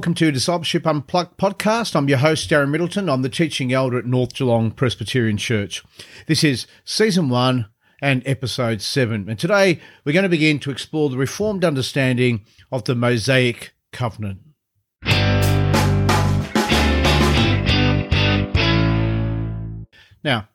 welcome to Discipleship Unplugged podcast. I'm your host, Darren Middleton. I'm the teaching elder at North Geelong Presbyterian Church. This is season one and episode seven. And today we're going to begin to explore the reformed understanding of the Mosaic Covenant. Now,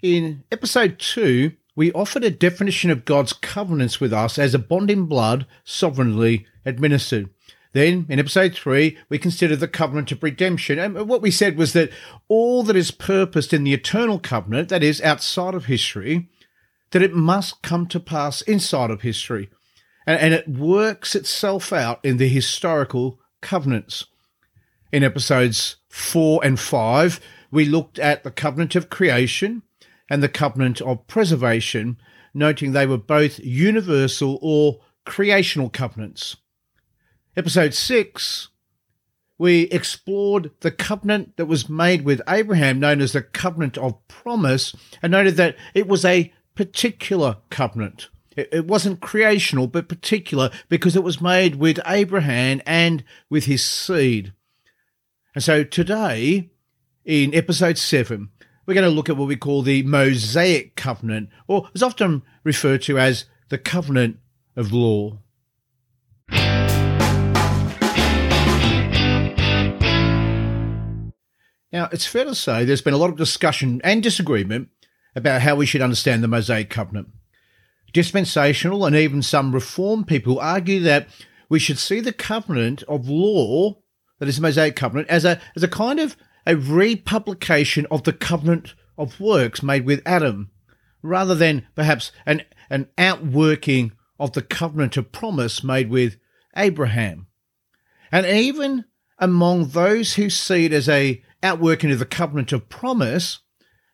in episode two, we offered a definition of God's covenants with us as a bond in blood sovereignly administered. Then, in episode three, we considered the covenant of redemption. And what we said was that all that is purposed in the eternal covenant, that is, outside of history, that it must come to pass inside of history. And, and it works itself out in the historical covenants. In episodes four and five, we looked at the covenant of creation and the covenant of preservation, noting they were both universal or creational covenants. Episode 6, we explored the covenant that was made with Abraham, known as the covenant of promise, and noted that it was a particular covenant. It, wasn't creational, but particular because it was made with Abraham and with his seed. And so today, in episode 7, we're going to look at what we call the Mosaic covenant, or is often referred to as the covenant of law. Now, it's fair to say there's been a lot of discussion and disagreement about how we should understand the Mosaic Covenant. Dispensational and even some Reform people argue that we should see the covenant of law, that is the Mosaic Covenant, as a, as a kind of a republication of the covenant of works made with Adam, rather than perhaps an, an outworking of the covenant of promise made with Abraham. And even among those who see it as a outworking of the covenant of promise,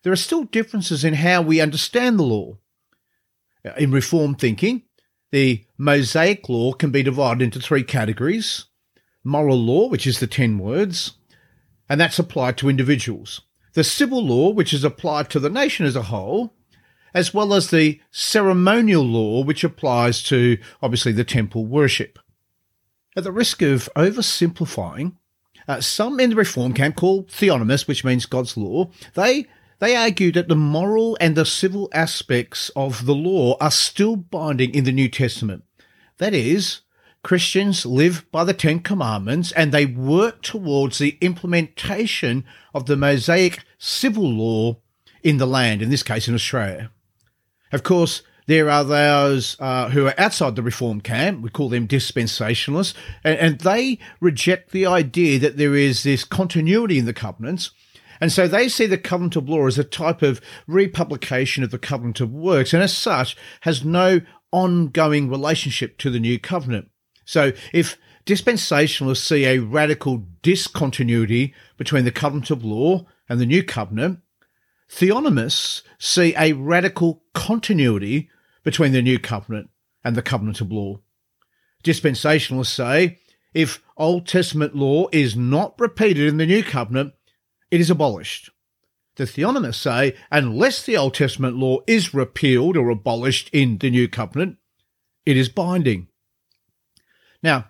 there are still differences in how we understand the law. Uh, in Reformed thinking, the Mosaic law can be divided into three categories moral law, which is the 10 words, and that's applied to individuals, the civil law, which is applied to the nation as a whole, as well as the ceremonial law, which applies to obviously the temple worship. At the risk of oversimplifying, uh, some in the Reform camp, called theonomists, which means God's law, they they argue that the moral and the civil aspects of the law are still binding in the New Testament. That is, Christians live by the Ten Commandments and they work towards the implementation of the Mosaic civil law in the land, in this case in Australia. Of course, there are those uh, who are outside the reform camp. We call them dispensationalists, and, and they reject the idea that there is this continuity in the covenants. And so they see the covenant of law as a type of republication of the covenant of works, and as such, has no ongoing relationship to the new covenant. So if dispensationalists see a radical discontinuity between the covenant of law and the new covenant, theonomists see a radical continuity between the new covenant and the covenant of law. Dispensationalists say if Old Testament law is not repeated in the new covenant, it is abolished. The theonomists say unless the Old Testament law is repealed or abolished in the new covenant, it is binding. Now,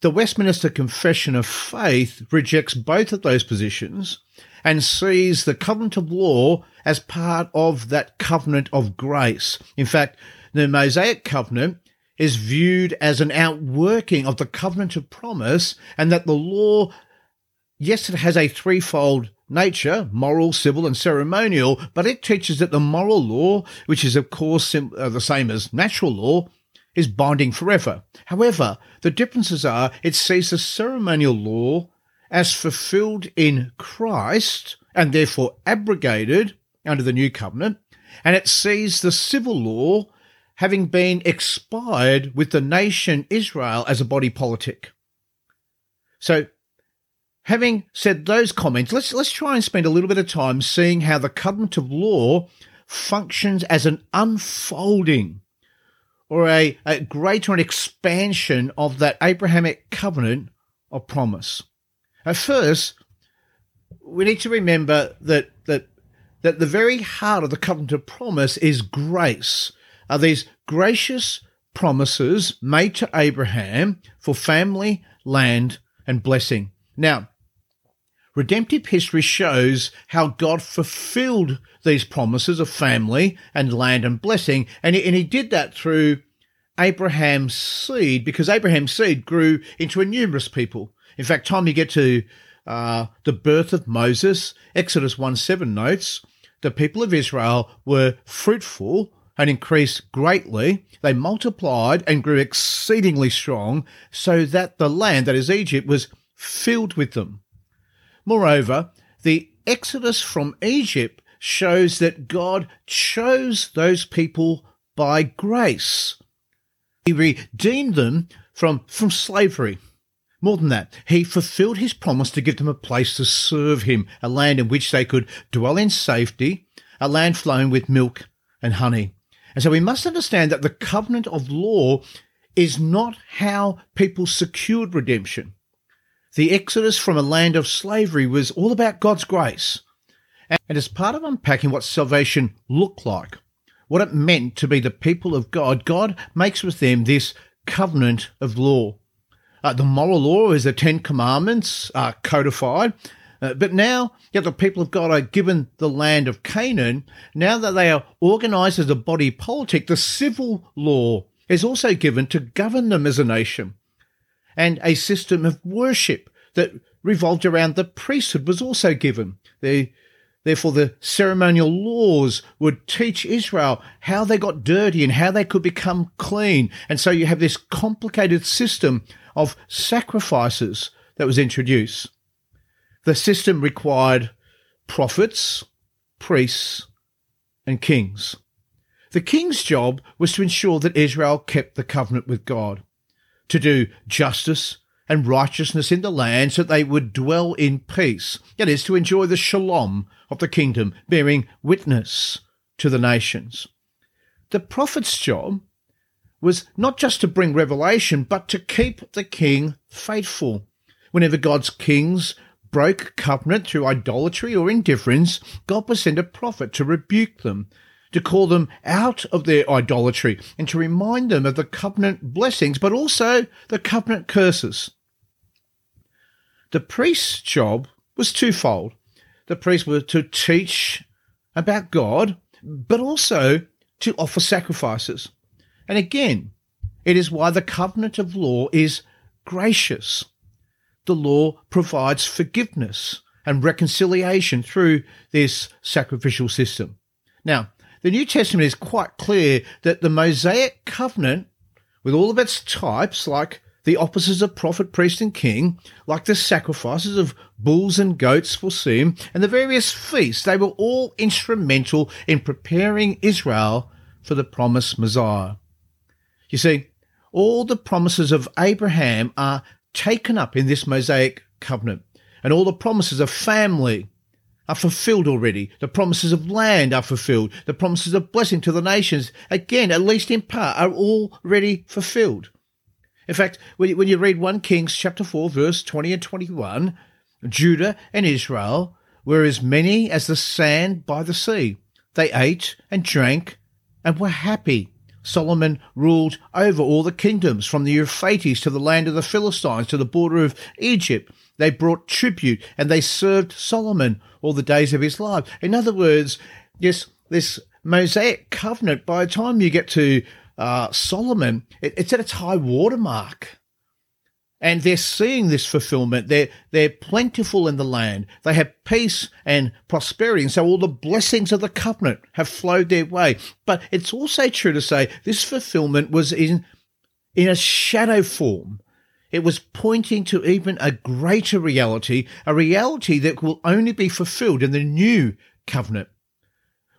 the Westminster Confession of Faith rejects both of those positions and sees the covenant of law as part of that covenant of grace. In fact, the Mosaic covenant is viewed as an outworking of the covenant of promise, and that the law, yes, it has a threefold nature moral, civil, and ceremonial but it teaches that the moral law, which is, of course, uh, the same as natural law, is binding forever. However, the differences are it sees the ceremonial law as fulfilled in Christ and therefore abrogated under the new covenant, and it sees the civil law having been expired with the nation Israel as a body politic. So, having said those comments, let's let's try and spend a little bit of time seeing how the covenant of law functions as an unfolding or a, a greater expansion of that Abrahamic covenant of promise. At first, we need to remember that that that the very heart of the covenant of promise is grace. Are these gracious promises made to Abraham for family, land, and blessing. Now, redemptive history shows how God fulfilled these promises of family and land and blessing, and he, and he did that through Abraham's seed because Abraham's seed grew into a numerous people. In fact, time you get to uh, the birth of Moses, Exodus 1 7 notes, the people of Israel were fruitful and increased greatly. They multiplied and grew exceedingly strong, so that the land, that is Egypt, was filled with them. Moreover, the exodus from Egypt shows that God chose those people by grace. He redeemed them from, from slavery. More than that, he fulfilled his promise to give them a place to serve him, a land in which they could dwell in safety, a land flowing with milk and honey. And so we must understand that the covenant of law is not how people secured redemption. The exodus from a land of slavery was all about God's grace. And as part of unpacking what salvation looked like, what it meant to be the people of God, God makes with them this covenant of law. Uh, the moral law is the Ten Commandments are codified. Uh, but now yet the people of God are given the land of Canaan, now that they are organized as a body politic, the civil law is also given to govern them as a nation. And a system of worship that revolved around the priesthood was also given. The, therefore, the ceremonial laws would teach Israel how they got dirty and how they could become clean. And so you have this complicated system of sacrifices that was introduced. The system required prophets, priests, and kings. The king's job was to ensure that Israel kept the covenant with God, to do justice and righteousness in the land so that they would dwell in peace. That is, to enjoy the shalom of the kingdom, bearing witness to the nations. The prophet's job was not just to bring revelation, but to keep the king faithful. Whenever God's kings broke covenant through idolatry or indifference, God would send a prophet to rebuke them, to call them out of their idolatry, and to remind them of the covenant blessings, but also the covenant curses. The priest's job was twofold. The priests were to teach about God, but also to offer sacrifices. And again, it is why the covenant of law is gracious. The law provides forgiveness and reconciliation through this sacrificial system. Now, the New Testament is quite clear that the Mosaic covenant, with all of its types, like the offices of prophet, priest, and king, like the sacrifices of bulls and goats for sin, and the various feasts, they were all instrumental in preparing Israel for the promised Messiah. You see, all the promises of Abraham are taken up in this Mosaic covenant, and all the promises of family are fulfilled already. The promises of land are fulfilled. The promises of blessing to the nations, again, at least in part, are already fulfilled. In fact, when you read 1 Kings chapter 4, verse 20 and 21, Judah and Israel were as many as the sand by the sea. They ate and drank and were happy. Solomon ruled over all the kingdoms, from the Euphrates to the land of the Philistines to the border of Egypt. They brought tribute and they served Solomon all the days of his life. In other words, yes, this Mosaic covenant, by the time you get to uh, Solomon, it, it's at its high watermark and they're seeing this fulfillment. They're, they're plentiful in the land. They have peace and prosperity. And so all the blessings of the covenant have flowed their way. But it's also true to say this fulfillment was in, in a shadow form. It was pointing to even a greater reality, a reality that will only be fulfilled in the new covenant,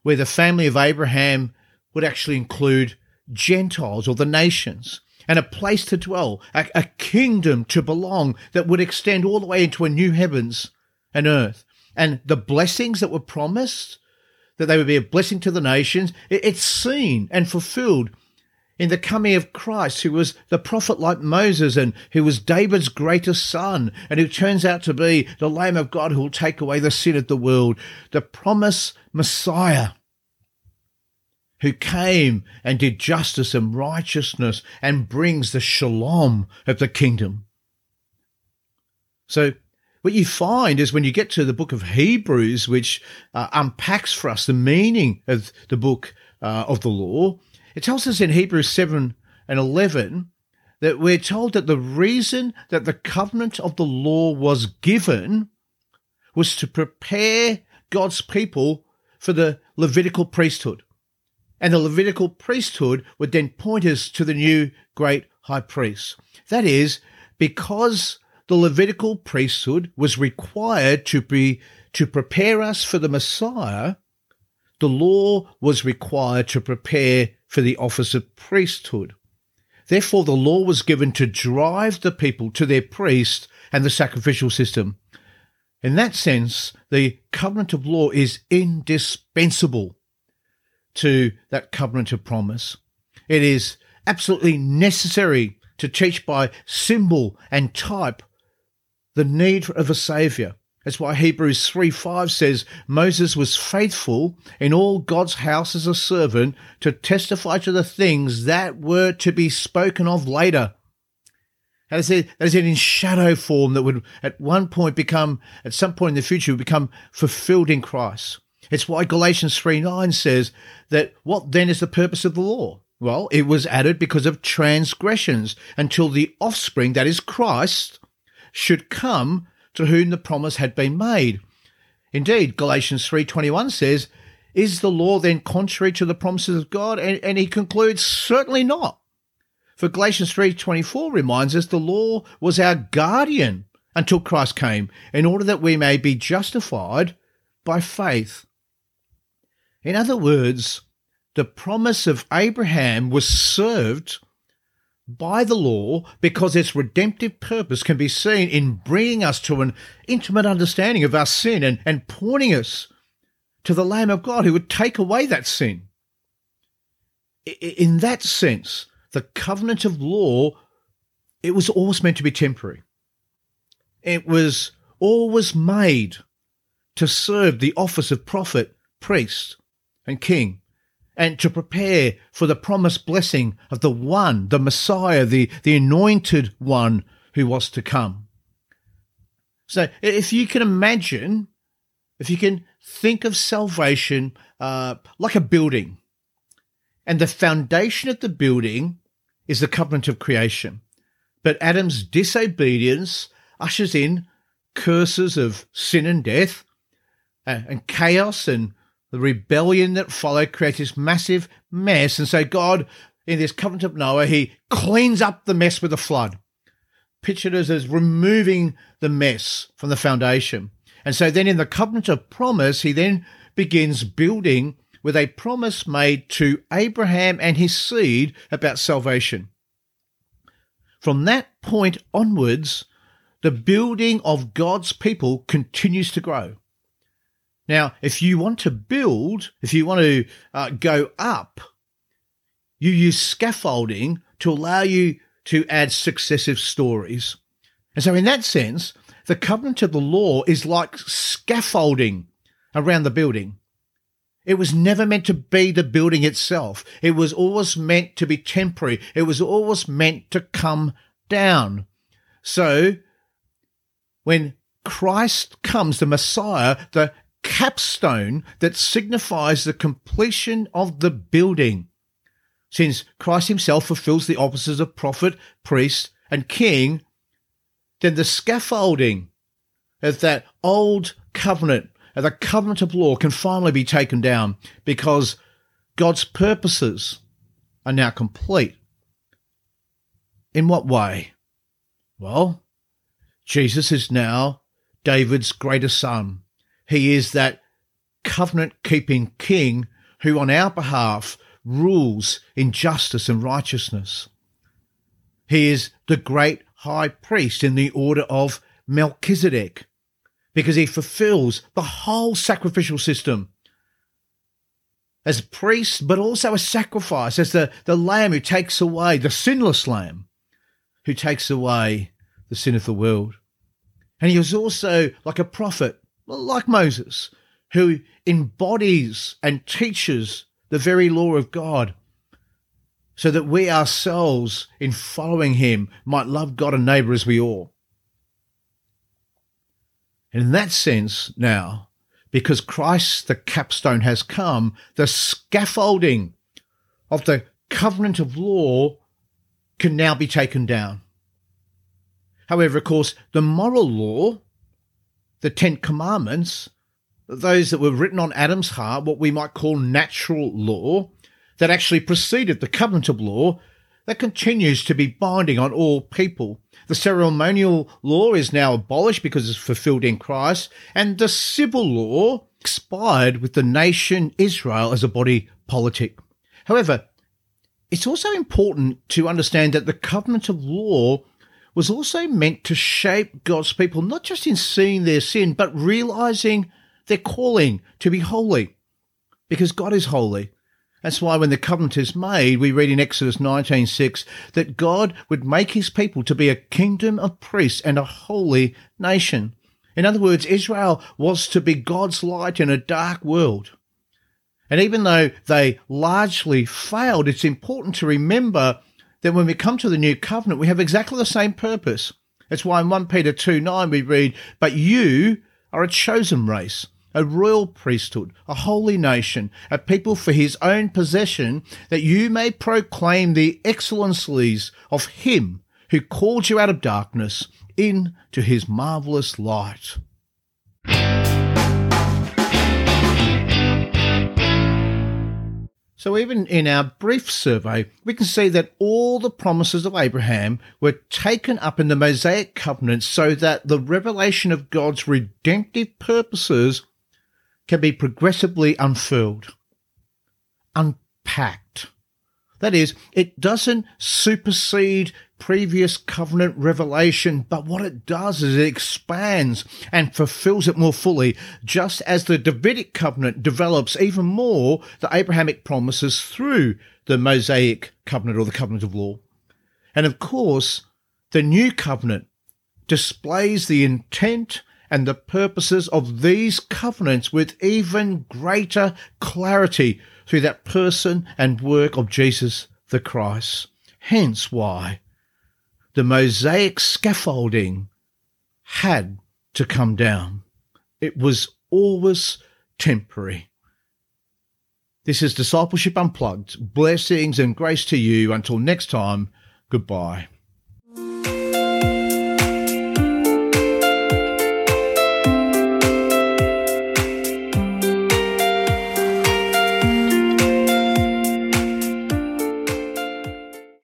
where the family of Abraham would actually include Gentiles or the nations and a place to dwell, a, a kingdom to belong that would extend all the way into a new heavens and earth. And the blessings that were promised, that they would be a blessing to the nations, it, it's seen and fulfilled in the coming of Christ, who was the prophet like Moses and who was David's greatest son, and who turns out to be the Lamb of God who will take away the sin of the world, the promised Messiah who came and did justice and righteousness and brings the shalom of the kingdom. So, what you find is when you get to the book of Hebrews, which uh, unpacks for us the meaning of the book uh, of the law, it tells us in Hebrews 7 and 11 that we're told that the reason that the covenant of the law was given was to prepare God's people for the Levitical priesthood. And the Levitical priesthood would then point us to the new great high priest. That is, because the Levitical priesthood was required to be to prepare us for the Messiah, the law was required to prepare for the office of priesthood. Therefore, the law was given to drive the people to their priest and the sacrificial system. In that sense, the covenant of law is indispensable to that covenant of promise. It is absolutely necessary to teach by symbol and type the need of a saviour. That's why Hebrews 3 5 says Moses was faithful in all God's house as a servant to testify to the things that were to be spoken of later. That is, it, that is in shadow form that would at one point become, at some point in the future, become fulfilled in Christ. It's why Galatians 3 9 says that what then is the purpose of the law? Well, it was added because of transgressions until the offspring, that is Christ, should come to whom the promise had been made. Indeed, Galatians 3:21 says, "Is the law then contrary to the promises of God?" And, and he concludes, "Certainly not." For Galatians 3:24 reminds us the law was our guardian until Christ came, in order that we may be justified by faith. In other words, the promise of Abraham was served by the law because its redemptive purpose can be seen in bringing us to an intimate understanding of our sin and, and pointing us to the Lamb of God who would take away that sin. In that sense, the covenant of law, it was always meant to be temporary. It was always made to serve the office of prophet, priest, and king and to prepare for the promised blessing of the one, the Messiah, the, the anointed one who was to come. So if you can imagine, if you can think of salvation uh, like a building, and the foundation of the building is the covenant of creation. But Adam's disobedience ushers in curses of sin and death, uh, and chaos and the rebellion that followed creates this massive mess. And so God, in this covenant of Noah, he cleans up the mess with a flood. Pictured as, as removing the mess from the foundation. And so then in the covenant of promise, he then begins building with a promise made to Abraham and his seed about salvation. From that point onwards, the building of God's people continues to grow. Now, if you want to build, if you want to uh, go up, you use scaffolding to allow you to add successive stories. And so, in that sense, the covenant of the law is like scaffolding around the building. It was never meant to be the building itself. It was always meant to be temporary. It was always meant to come down. So, when Christ comes, the Messiah, the capstone that signifies the completion of the building. Since Christ himself fulfills the offices of prophet, priest, and king, then the scaffolding of that old covenant, of the covenant of law, can finally be taken down because God's purposes are now complete. In what way? Well, Jesus is now David's greatest son. He is that covenant keeping king who, on our behalf, rules in justice and righteousness. He is the great high priest in the order of Melchizedek because he fulfills the whole sacrificial system as a priest, but also a sacrifice, as the, the lamb who takes away, the sinless lamb who takes away the sin of the world. And he was also like a prophet like Moses, who embodies and teaches the very law of God, so that we ourselves, in following him, might love God and neighbour as we ought. And in that sense, now, because Christ, the capstone, has come, the scaffolding of the covenant of law can now be taken down. However, of course, the moral law, the Ten Commandments, those that were written on Adam's heart, what we might call natural law, that actually preceded the covenant of law, that continues to be binding on all people. The ceremonial law is now abolished because it's fulfilled in Christ, and the civil law expired with the nation Israel as a body politic. However, it's also important to understand that the covenant of law was also meant to shape God's people, not just in seeing their sin, but realizing their calling to be holy, because God is holy. That's why when the covenant is made, we read in Exodus 19:6 that God would make his people to be a kingdom of priests and a holy nation. In other words, Israel was to be God's light in a dark world. And even though they largely failed, it's important to remember that when we come to the new covenant, we have exactly the same purpose. That's why in 1 Peter 2 9 we read, But you are a chosen race, a royal priesthood, a holy nation, a people for his own possession, that you may proclaim the excellencies of him who called you out of darkness into his marvelous light. So, even in our brief survey, we can see that all the promises of Abraham were taken up in the Mosaic covenant so that the revelation of God's redemptive purposes can be progressively unfurled, unpacked. That is, it doesn't supersede previous covenant revelation, but what it does is it expands and fulfills it more fully, just as the Davidic covenant develops even more the Abrahamic promises through the Mosaic covenant or the covenant of law. And of course, the new covenant displays the intent and the purposes of these covenants with even greater clarity through that person and work of Jesus the Christ. Hence why the Mosaic scaffolding had to come down. It was always temporary. This is Discipleship Unplugged. Blessings and grace to you. Until next time, goodbye.